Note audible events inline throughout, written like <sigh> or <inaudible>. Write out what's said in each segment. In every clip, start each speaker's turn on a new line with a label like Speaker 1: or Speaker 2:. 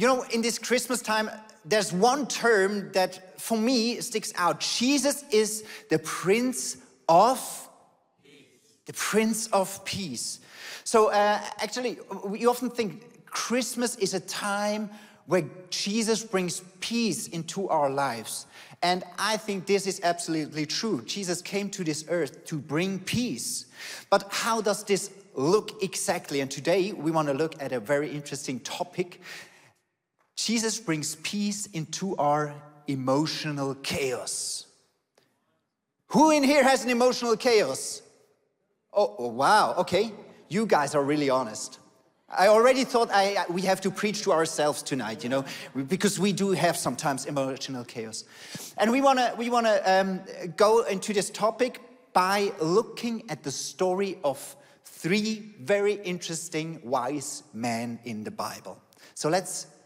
Speaker 1: you know, in this Christmas time, there's one term that for me sticks out. Jesus is the Prince of the Prince of Peace. So uh, actually, we often think Christmas is a time where Jesus brings peace into our lives. And I think this is absolutely true. Jesus came to this earth to bring peace. But how does this look exactly? And today we want to look at a very interesting topic. Jesus brings peace into our emotional chaos. Who in here has an emotional chaos? Oh, oh wow, okay. You guys are really honest. I already thought I, we have to preach to ourselves tonight, you know, because we do have sometimes emotional chaos. And we want to we wanna, um, go into this topic by looking at the story of three very interesting wise men in the Bible. So let's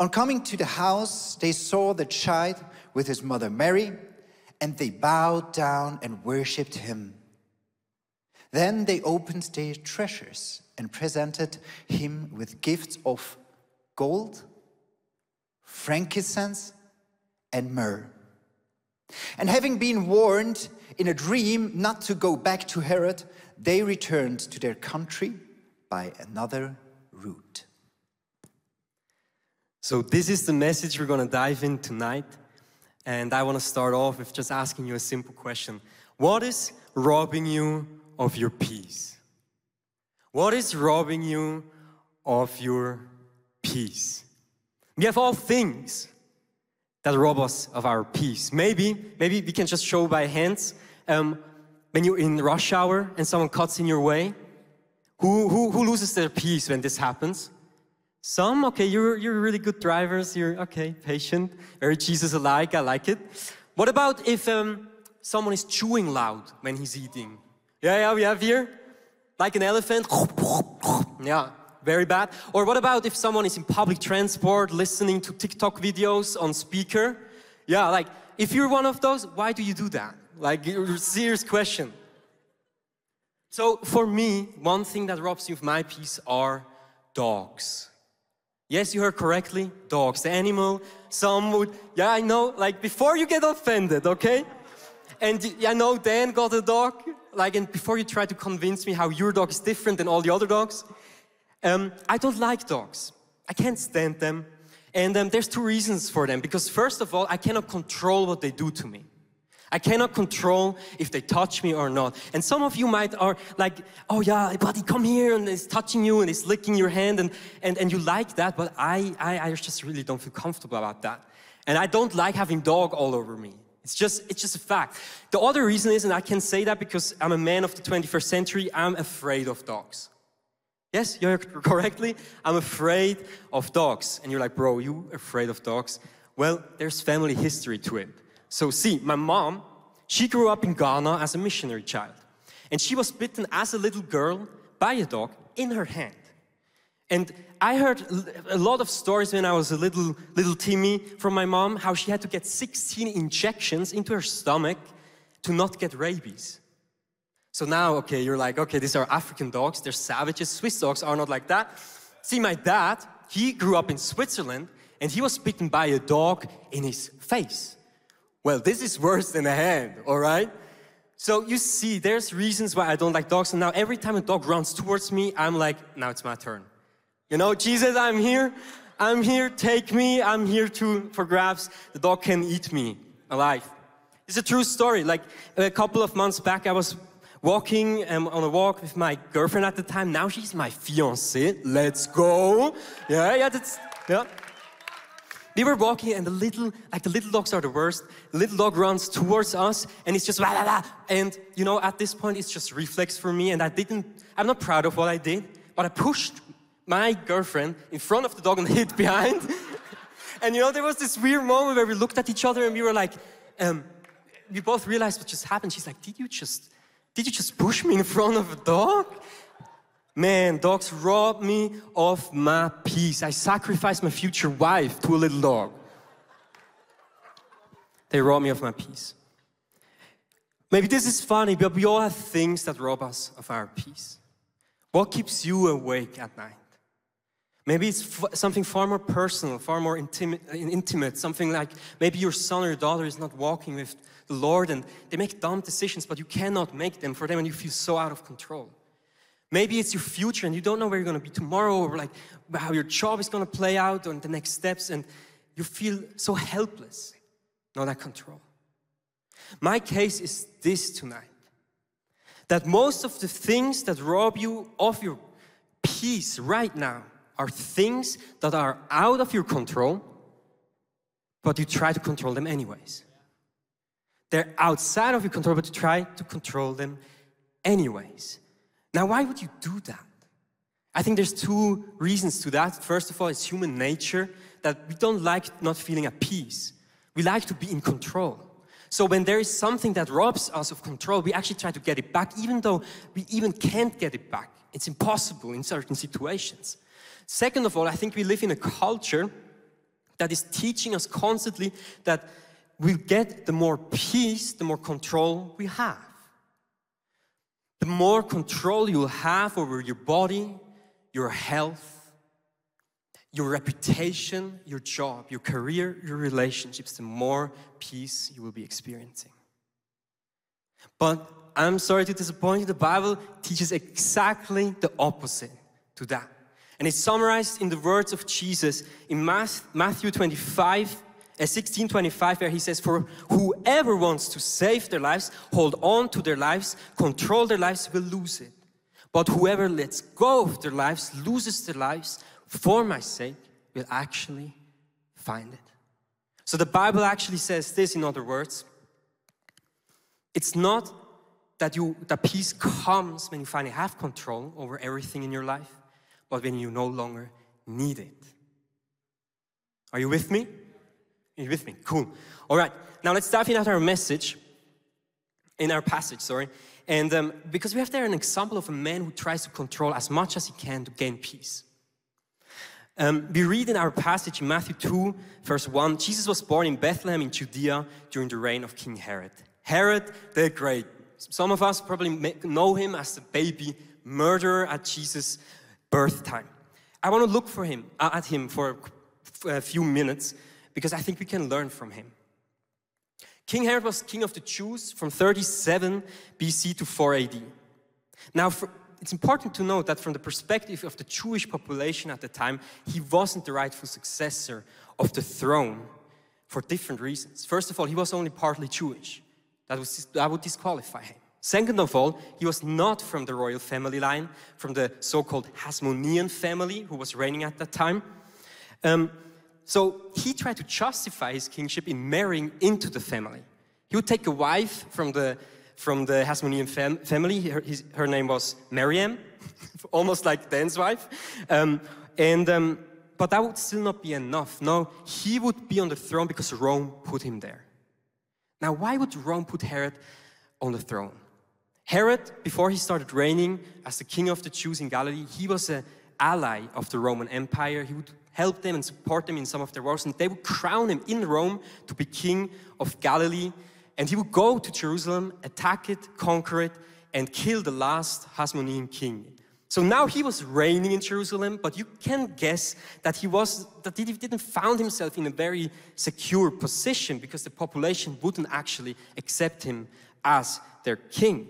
Speaker 1: On coming to the house, they saw the child with his mother Mary, and they bowed down and worshipped him. Then they opened their treasures and presented him with gifts of gold, frankincense, and myrrh. And having been warned in a dream not to go back to Herod, they returned to their country by another route.
Speaker 2: So, this is the message we're going to dive in tonight. And I want to start off with just asking you a simple question What is robbing you of your peace? What is robbing you of your peace? We have all things that rob us of our peace. Maybe, maybe we can just show by hands. Um, when you're in rush hour and someone cuts in your way, who, who, who loses their peace when this happens? Some, okay, you're, you're really good drivers, you're, okay, patient, very Jesus-alike, I like it. What about if um, someone is chewing loud when he's eating? Yeah, yeah, we have here like an elephant. <laughs> Yeah, very bad. Or what about if someone is in public transport listening to TikTok videos on speaker? Yeah, like if you're one of those, why do you do that? Like, <laughs> serious question. So for me, one thing that robs you of my peace are dogs. Yes, you heard correctly, dogs. The animal, some would, yeah, I know, like before you get offended, okay? And I know Dan got a dog, like, and before you try to convince me how your dog is different than all the other dogs, um, I don't like dogs. I can't stand them. And um, there's two reasons for them. Because first of all, I cannot control what they do to me. I cannot control if they touch me or not. And some of you might are like, oh yeah, buddy, come here, and it's touching you and it's licking your hand, and, and, and you like that, but I, I, I just really don't feel comfortable about that. And I don't like having dog all over me. It's just, it's just a fact. The other reason is, and I can say that because I'm a man of the 21st century, I'm afraid of dogs. Yes, you heard <laughs> correctly. I'm afraid of dogs. And you're like, bro, you afraid of dogs? Well, there's family history to it. So see, my mom, she grew up in Ghana as a missionary child. And she was bitten as a little girl by a dog in her hand. And I heard a lot of stories when I was a little little Timmy from my mom how she had to get 16 injections into her stomach to not get rabies. So now, okay, you're like, okay, these are African dogs, they're savages. Swiss dogs are not like that. See, my dad, he grew up in Switzerland and he was bitten by a dog in his face. Well, this is worse than a hand, all right? So you see, there's reasons why I don't like dogs. And now every time a dog runs towards me, I'm like, now it's my turn. You know, Jesus, I'm here. I'm here. Take me. I'm here to for grabs. The dog can eat me alive. It's a true story. Like a couple of months back, I was walking um, on a walk with my girlfriend at the time. Now she's my fiancée. Let's go. Yeah, yeah, that's yeah. We were walking, and the little, like the little dogs are the worst. The little dog runs towards us, and it's just la la la. And you know, at this point, it's just reflex for me, and I didn't. I'm not proud of what I did, but I pushed my girlfriend in front of the dog and hid behind. <laughs> and you know, there was this weird moment where we looked at each other and we were like, um, we both realized what just happened. She's like, "Did you just, did you just push me in front of a dog?" Man, dogs rob me of my peace. I sacrificed my future wife to a little dog. They rob me of my peace. Maybe this is funny, but we all have things that rob us of our peace. What keeps you awake at night? Maybe it's f- something far more personal, far more intimate, intimate, something like maybe your son or your daughter is not walking with the Lord and they make dumb decisions, but you cannot make them for them and you feel so out of control. Maybe it's your future and you don't know where you're going to be tomorrow or like how your job is going to play out or the next steps and you feel so helpless, not at control. My case is this tonight that most of the things that rob you of your peace right now are things that are out of your control, but you try to control them anyways. They're outside of your control, but you try to control them anyways. Now, why would you do that? I think there's two reasons to that. First of all, it's human nature that we don't like not feeling at peace. We like to be in control. So when there is something that robs us of control, we actually try to get it back, even though we even can't get it back. It's impossible in certain situations. Second of all, I think we live in a culture that is teaching us constantly that we get the more peace, the more control we have. The more control you'll have over your body, your health, your reputation, your job, your career, your relationships, the more peace you will be experiencing. But I'm sorry to disappoint you, the Bible teaches exactly the opposite to that. And it's summarized in the words of Jesus in Matthew 25, uh, 16 25, where he says, For whoever wants to save their lives, hold on to their lives, control their lives, will lose it. But whoever lets go of their lives, loses their lives for my sake, will actually find it. So the Bible actually says this, in other words, it's not that you that peace comes when you finally have control over everything in your life, but when you no longer need it. Are you with me? You with me? Cool. All right. Now let's dive into our message, in our passage, sorry. And um, because we have there an example of a man who tries to control as much as he can to gain peace. Um, we read in our passage in Matthew 2, verse 1 Jesus was born in Bethlehem in Judea during the reign of King Herod. Herod the Great. Some of us probably know him as the baby murderer at Jesus' birth time. I want to look for him, uh, at him for a few minutes because I think we can learn from him. King Herod was king of the Jews from 37 BC to 4 AD. Now, for, it's important to note that from the perspective of the Jewish population at the time, he wasn't the rightful successor of the throne for different reasons. First of all, he was only partly Jewish. That, was, that would disqualify him. Second of all, he was not from the royal family line, from the so called Hasmonean family who was reigning at that time. Um, so he tried to justify his kingship in marrying into the family. He would take a wife from the, from the Hasmonean fam family. Her, his, her, name was Miriam, <laughs> almost like Dan's wife. Um, and, um, but that would still not be enough. No, he would be on the throne because Rome put him there. Now, why would Rome put Herod on the throne? Herod, before he started reigning as the king of the Jews in Galilee, he was an ally of the Roman Empire. He would help them and support them in some of their wars, and they would crown him in Rome to be king of Galilee. And he would go to Jerusalem, attack it, conquer it, and kill the last Hasmonean king. So now he was reigning in Jerusalem, but you can guess that he was that he didn't found himself in a very secure position because the population wouldn't actually accept him as their king.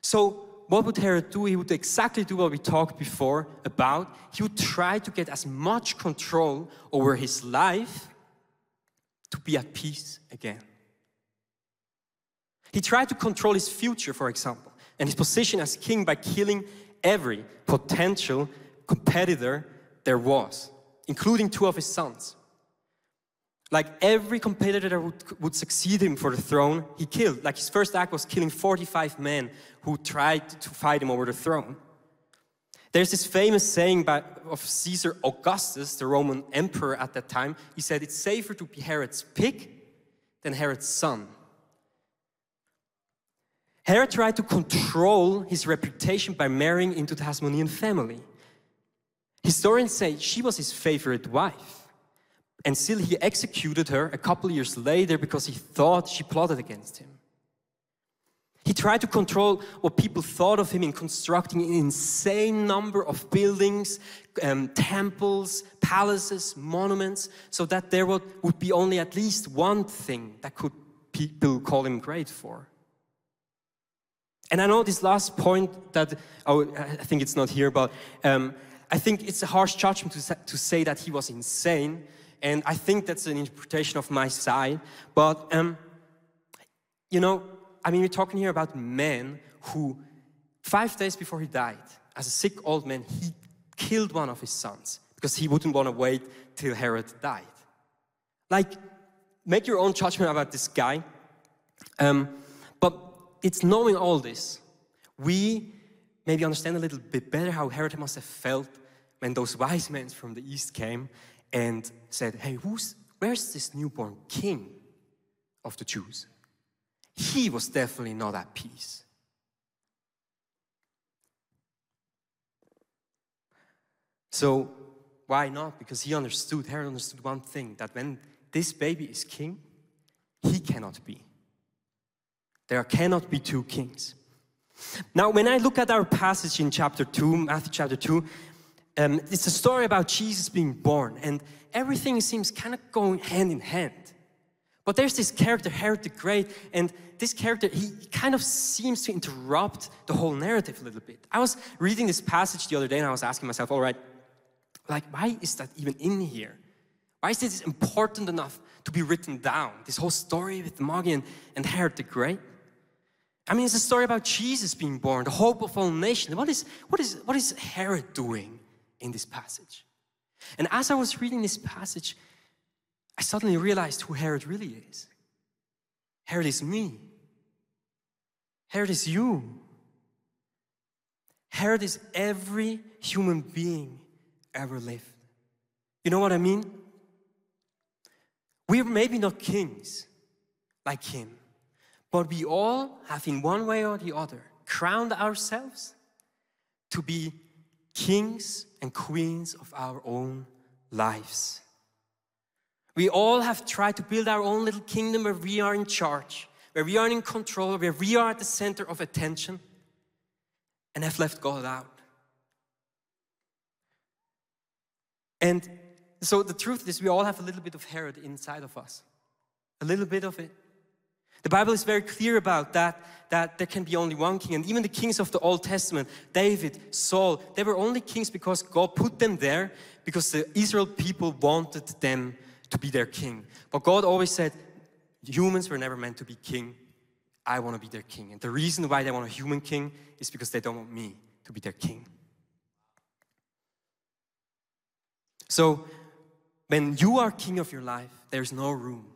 Speaker 2: So what would Herod do? He would exactly do what we talked before about. He would try to get as much control over his life to be at peace again. He tried to control his future, for example, and his position as king by killing every potential competitor there was, including two of his sons. Like every competitor that would, would succeed him for the throne, he killed. Like his first act was killing 45 men who tried to fight him over the throne. There's this famous saying by, of Caesar Augustus, the Roman emperor at that time. He said, It's safer to be Herod's pig than Herod's son. Herod tried to control his reputation by marrying into the Hasmonean family. Historians say she was his favorite wife, and still he executed her a couple years later because he thought she plotted against him. He tried to control what people thought of him in constructing an insane number of buildings, um, temples, palaces, monuments, so that there would, would be only at least one thing that could people call him great for. And I know this last point that, oh, I think it's not here, but um, I think it's a harsh judgment to, to say that he was insane. And I think that's an interpretation of my side. But, um, you know, I mean, we're talking here about men who, five days before he died, as a sick old man, he killed one of his sons because he wouldn't want to wait till Herod died. Like, make your own judgment about this guy. Um, but it's knowing all this, we maybe understand a little bit better how Herod must have felt when those wise men from the east came and said, Hey, who's, where's this newborn king of the Jews? He was definitely not at peace. So, why not? Because he understood, Herod understood one thing that when this baby is king, he cannot be. There cannot be two kings. Now, when I look at our passage in chapter 2, Matthew chapter 2, um, it's a story about Jesus being born, and everything seems kind of going hand in hand. But there's this character, Herod the Great, and this character, he kind of seems to interrupt the whole narrative a little bit. I was reading this passage the other day and I was asking myself, all right, like, why is that even in here? Why is this important enough to be written down? This whole story with Magi and, and Herod the Great? I mean, it's a story about Jesus being born, the hope of all nations. What is, what is, what is Herod doing in this passage? And as I was reading this passage, I suddenly realized who Herod really is. Herod is me. Herod is you. Herod is every human being ever lived. You know what I mean? We're maybe not kings like him, but we all have, in one way or the other, crowned ourselves to be kings and queens of our own lives. We all have tried to build our own little kingdom where we are in charge, where we are in control, where we are at the center of attention, and have left God out. And so the truth is, we all have a little bit of Herod inside of us, a little bit of it. The Bible is very clear about that, that there can be only one king. And even the kings of the Old Testament, David, Saul, they were only kings because God put them there because the Israel people wanted them to be their king. But God always said, humans were never meant to be king. I want to be their king. And the reason why they want a human king is because they don't want me to be their king. So, when you are king of your life, there's no room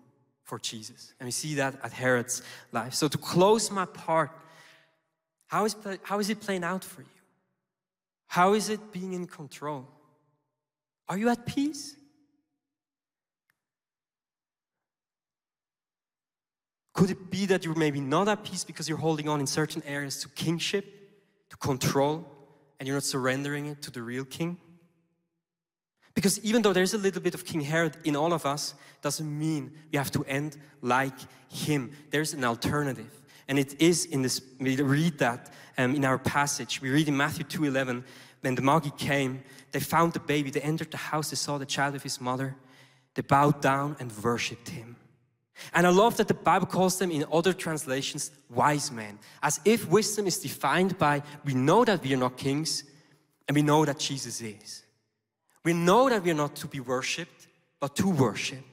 Speaker 2: for Jesus. And we see that at Herod's life. So to close my part, how is, how is it playing out for you? How is it being in control? Are you at peace? Could it be that you're maybe not at peace because you're holding on in certain areas to kingship, to control, and you're not surrendering it to the real king? Because even though there's a little bit of King Herod in all of us, doesn't mean we have to end like him. There's an alternative. And it is in this, we read that um, in our passage. We read in Matthew 2.11, when the Magi came, they found the baby, they entered the house, they saw the child with his mother, they bowed down and worshipped him. And I love that the Bible calls them in other translations wise men, as if wisdom is defined by we know that we are not kings and we know that Jesus is. We know that we are not to be worshipped, but to worship.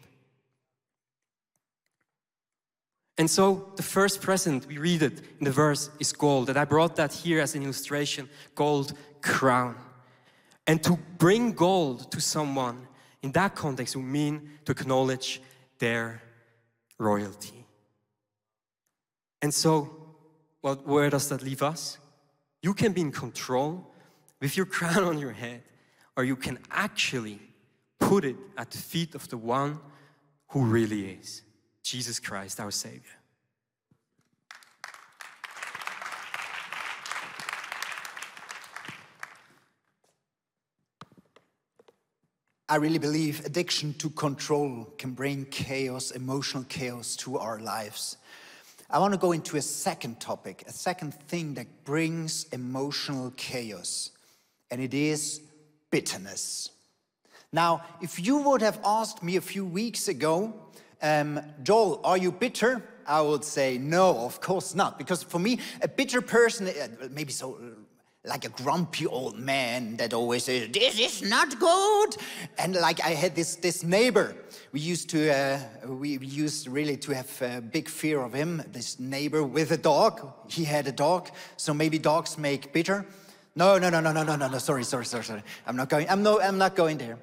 Speaker 2: And so the first present, we read it in the verse, is gold. And I brought that here as an illustration gold crown. And to bring gold to someone in that context would mean to acknowledge their royalty. And so, well, where does that leave us? You can be in control with your <laughs> crown on your head, or you can actually put it at the feet of the one who really is Jesus Christ, our Savior.
Speaker 1: I really believe addiction to control can bring chaos, emotional chaos to our lives. I want to go into a second topic, a second thing that brings emotional chaos, and it is bitterness. Now, if you would have asked me a few weeks ago, um, Joel, are you bitter? I would say no, of course not. Because for me, a bitter person, uh, maybe so like a grumpy old man that always says, "This is not good." And like I had this this neighbor, we used to uh, we used really to have a big fear of him. This neighbor with a dog. He had a dog, so maybe dogs make bitter. No, no, no, no, no, no, no, no. Sorry, sorry, sorry, sorry. I'm not going. I'm no. I'm not going there.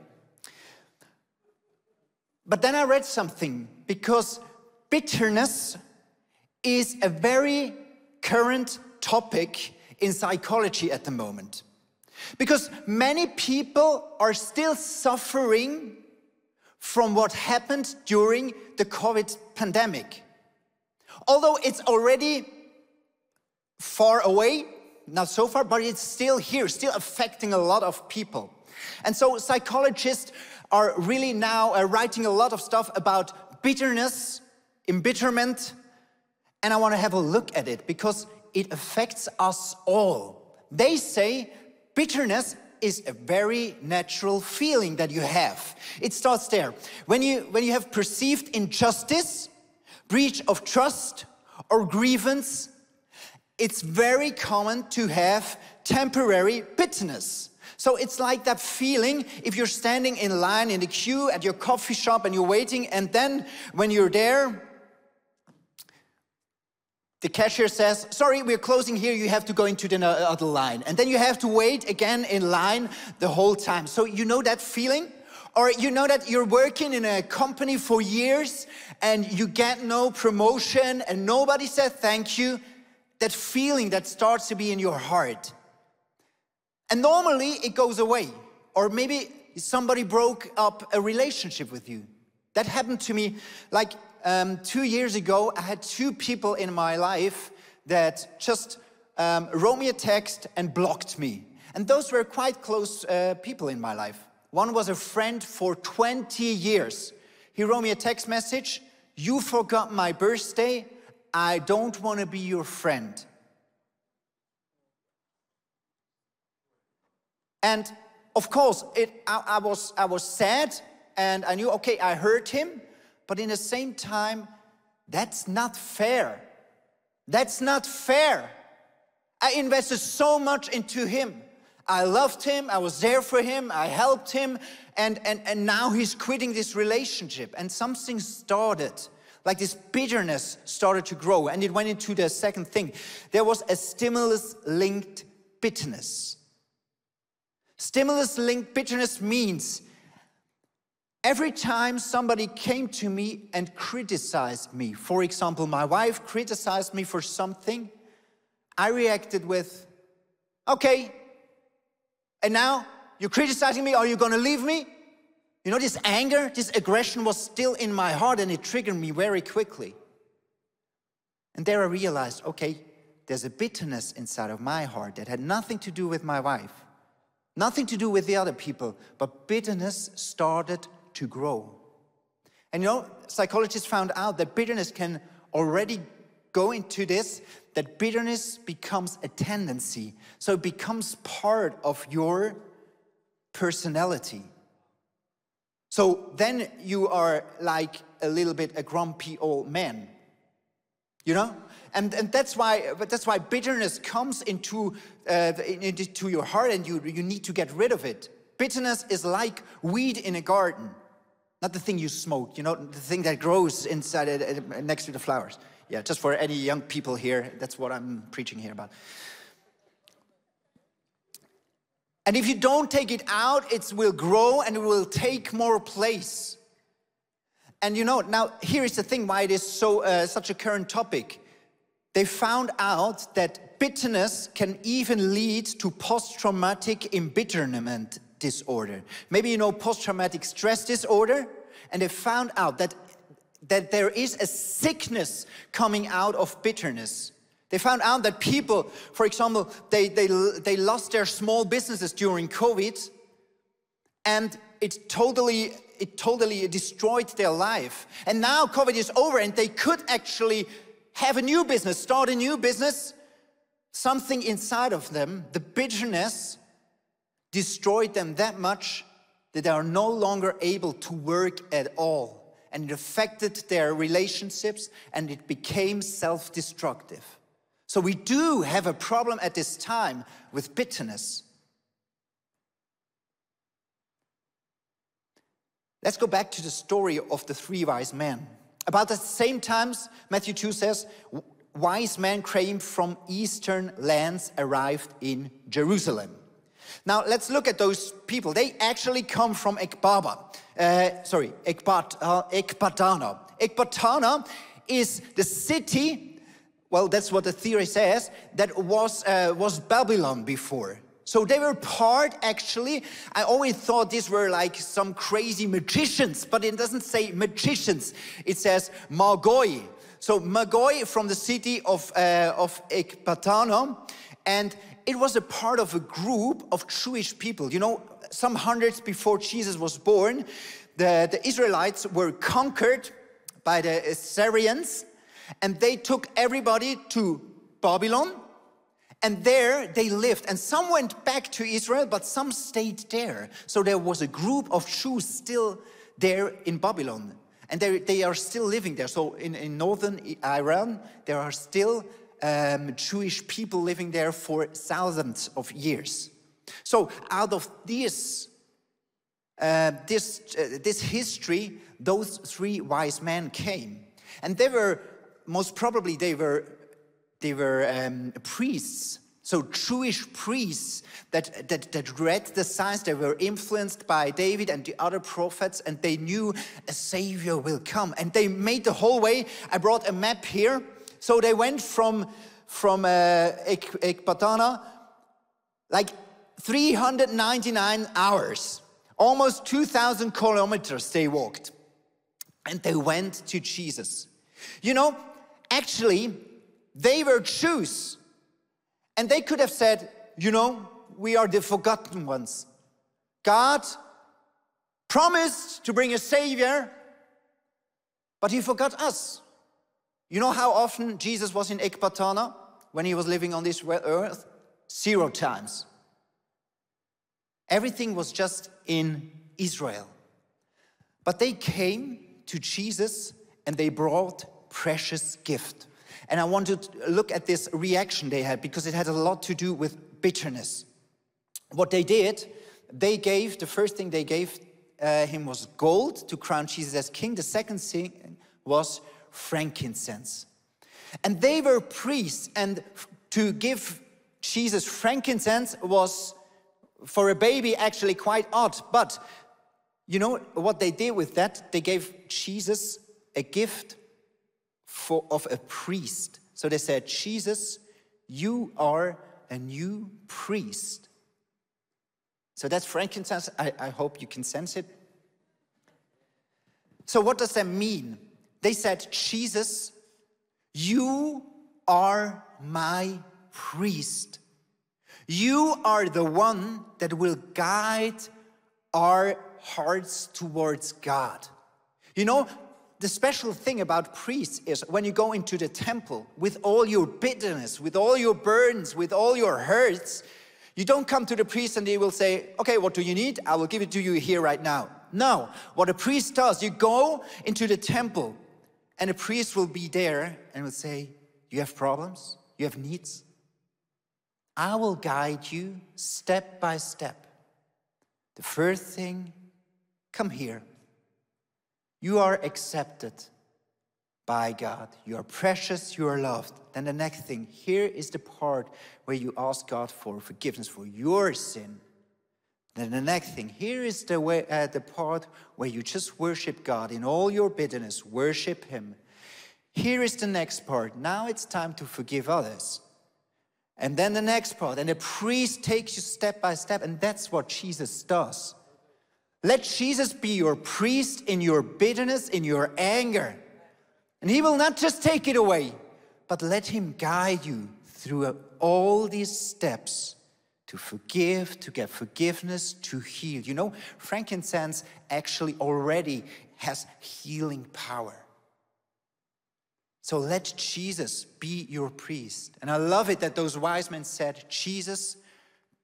Speaker 1: But then I read something because bitterness is a very current topic in psychology at the moment. Because many people are still suffering from what happened during the COVID pandemic. Although it's already far away, not so far, but it's still here, still affecting a lot of people. And so psychologists are really now uh, writing a lot of stuff about bitterness, embitterment, and I want to have a look at it because it affects us all. They say bitterness is a very natural feeling that you have. It starts there. When you, when you have perceived injustice, breach of trust, or grievance, it's very common to have temporary bitterness. So it's like that feeling if you're standing in line in the queue at your coffee shop and you're waiting, and then when you're there, the cashier says, sorry, we're closing here, you have to go into the uh, other line. And then you have to wait again in line the whole time. So you know that feeling? Or you know that you're working in a company for years and you get no promotion and nobody said thank you. That feeling that starts to be in your heart. And normally it goes away. Or maybe somebody broke up a relationship with you. That happened to me like um, two years ago, I had two people in my life that just um, wrote me a text and blocked me. And those were quite close uh, people in my life. One was a friend for 20 years. He wrote me a text message You forgot my birthday. I don't want to be your friend. And of course, it, I, I, was, I was sad and I knew, okay, I hurt him, but in the same time, that's not fair. That's not fair. I invested so much into him. I loved him, I was there for him, I helped him, and, and, and now he's quitting this relationship. And something started, like this bitterness started to grow, and it went into the second thing. There was a stimulus linked bitterness. Stimulus linked bitterness means Every time somebody came to me and criticized me, for example, my wife criticized me for something, I reacted with, okay, and now you're criticizing me, are you gonna leave me? You know, this anger, this aggression was still in my heart and it triggered me very quickly. And there I realized, okay, there's a bitterness inside of my heart that had nothing to do with my wife, nothing to do with the other people, but bitterness started to grow. And you know, psychologists found out that bitterness can already go into this, that bitterness becomes a tendency. So it becomes part of your personality. So then you are like a little bit a grumpy old man. You know? And, and that's why that's why bitterness comes into, uh, into your heart and you, you need to get rid of it. Bitterness is like weed in a garden. Not the thing you smoke, you know, the thing that grows inside it, uh, next to the flowers. Yeah, just for any young people here, that's what I'm preaching here about. And if you don't take it out, it will grow and it will take more place. And you know, now here is the thing why it is so uh, such a current topic. They found out that bitterness can even lead to post-traumatic embitterment disorder. Maybe you know post-traumatic stress disorder, and they found out that that there is a sickness coming out of bitterness. They found out that people, for example, they, they, they lost their small businesses during COVID and it totally, it totally destroyed their life. And now COVID is over and they could actually have a new business, start a new business. Something inside of them, the bitterness, destroyed them that much that they are no longer able to work at all. And it affected their relationships and it became self destructive. So we do have a problem at this time with bitterness. Let's go back to the story of the three wise men. About the same times, Matthew 2 says, wise men came from eastern lands arrived in Jerusalem. Now let's look at those people. They actually come from Ekbaba. Uh, sorry, Ekbat, uh, Ekbatana. Ekbatana is the city well, that's what the theory says, that was, uh, was Babylon before. So they were part, actually, I always thought these were like some crazy magicians, but it doesn't say magicians. It says Magoi. So Magoi from the city of, uh, of Ekbatana, and it was a part of a group of Jewish people. You know, some hundreds before Jesus was born, the, the Israelites were conquered by the Assyrians, and they took everybody to Babylon, and there they lived. And some went back to Israel, but some stayed there. So there was a group of Jews still there in Babylon. And they, they are still living there. So in, in northern Iran, there are still um, Jewish people living there for thousands of years. So out of this, uh, this, uh, this history, those three wise men came. And they were most probably they were, they were um, priests. So Jewish priests that, that, that read the signs, they were influenced by David and the other prophets, and they knew a savior will come. And they made the whole way. I brought a map here. So they went from, from uh, Ek Ekbatana, like 399 hours, almost 2,000 kilometers they walked. And they went to Jesus. You know, actually, they were Jews. And they could have said, you know, we are the forgotten ones. God promised to bring a savior, but he forgot us. You know how often Jesus was in Ekbatana when he was living on this earth? Zero times. Everything was just in Israel. But they came to Jesus and they brought precious gift. And I want to look at this reaction they had because it had a lot to do with bitterness. What they did, they gave, the first thing they gave uh, him was gold to crown Jesus as king. The second thing was frankincense. And they were priests, and to give Jesus frankincense was for a baby actually quite odd. But you know what they did with that? They gave Jesus a gift for, of a priest. So they said, Jesus, you are a new priest. So that's frankincense. I, I hope you can sense it. So, what does that mean? They said, Jesus, you are my priest. You are the one that will guide our hearts towards God. You know, the special thing about priests is when you go into the temple with all your bitterness, with all your burdens, with all your hurts, you don't come to the priest and he will say, Okay, what do you need? I will give it to you here right now. No, what a priest does, you go into the temple and a priest will be there and will say, You have problems? You have needs? I will guide you step by step. The first thing, come here. You are accepted by God. You are precious, you are loved. Then the next thing, here is the part where you ask God for forgiveness for your sin. Then the next thing, here is the, way, uh, the part where you just worship God in all your bitterness, worship Him. Here is the next part. Now it's time to forgive others. And then the next part, and the priest takes you step by step, and that's what Jesus does. Let Jesus be your priest in your bitterness, in your anger. And he will not just take it away, but let him guide you through all these steps to forgive, to get forgiveness, to heal. You know, frankincense actually already has healing power. So let Jesus be your priest. And I love it that those wise men said, Jesus,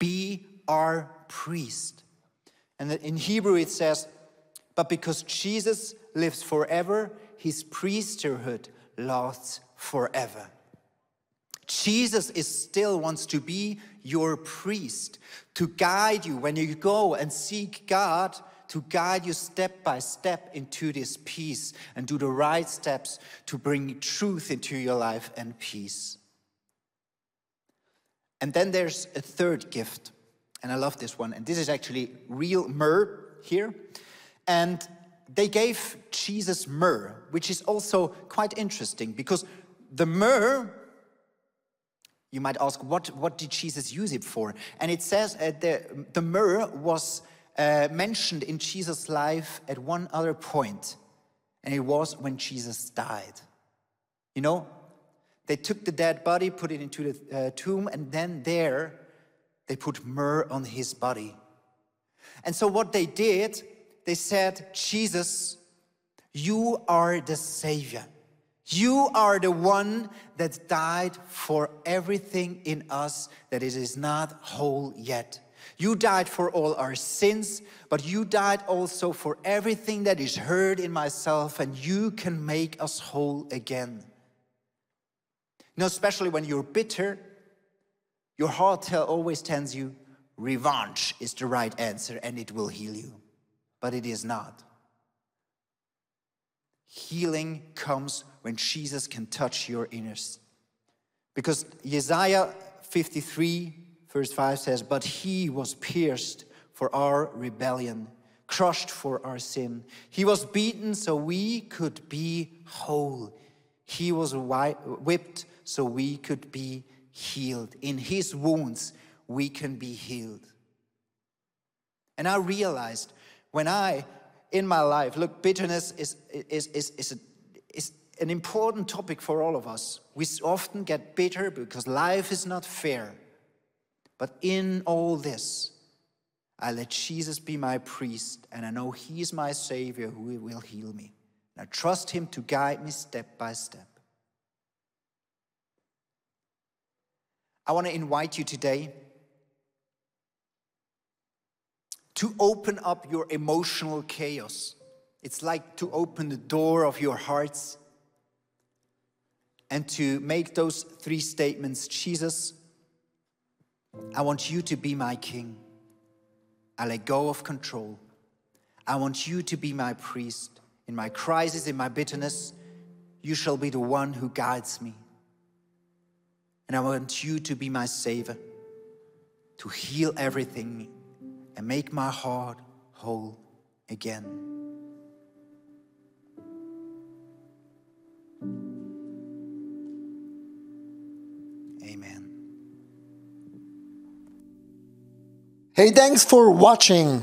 Speaker 1: be our priest. And in Hebrew it says, but because Jesus lives forever, his priesthood lasts forever. Jesus is still wants to be your priest, to guide you when you go and seek God to guide you step by step into this peace and do the right steps to bring truth into your life and peace. And then there's a third gift, and I love this one. And this is actually real myrrh here. And they gave Jesus myrrh, which is also quite interesting because the myrrh you might ask, what, what did Jesus use it for? And it says uh, the, the myrrh was uh, mentioned in Jesus' life at one other point, and it was when Jesus died. You know, they took the dead body, put it into the uh, tomb, and then there they put myrrh on his body. And so, what they did, they said, Jesus, you are the Savior. You are the one that died for everything in us that it is not whole yet. You died for all our sins, but you died also for everything that is hurt in myself, and you can make us whole again. You know, especially when you're bitter, your heart always tells you revenge is the right answer and it will heal you. But it is not. Healing comes when Jesus can touch your inners. Because Isaiah 53 Verse 5 says, But he was pierced for our rebellion, crushed for our sin. He was beaten so we could be whole. He was whipped so we could be healed. In his wounds, we can be healed. And I realized when I, in my life, look, bitterness is, is, is, is, a, is an important topic for all of us. We often get bitter because life is not fair. But in all this, I let Jesus be my priest, and I know He is my Savior who will heal me. And I trust Him to guide me step by step. I want to invite you today to open up your emotional chaos. It's like to open the door of your hearts and to make those three statements Jesus, I want you to be my king. I let go of control. I want you to be my priest. In my crisis, in my bitterness, you shall be the one who guides me. And I want you to be my savior, to heal everything and make my heart whole again. Amen.
Speaker 3: Hey, thanks for watching.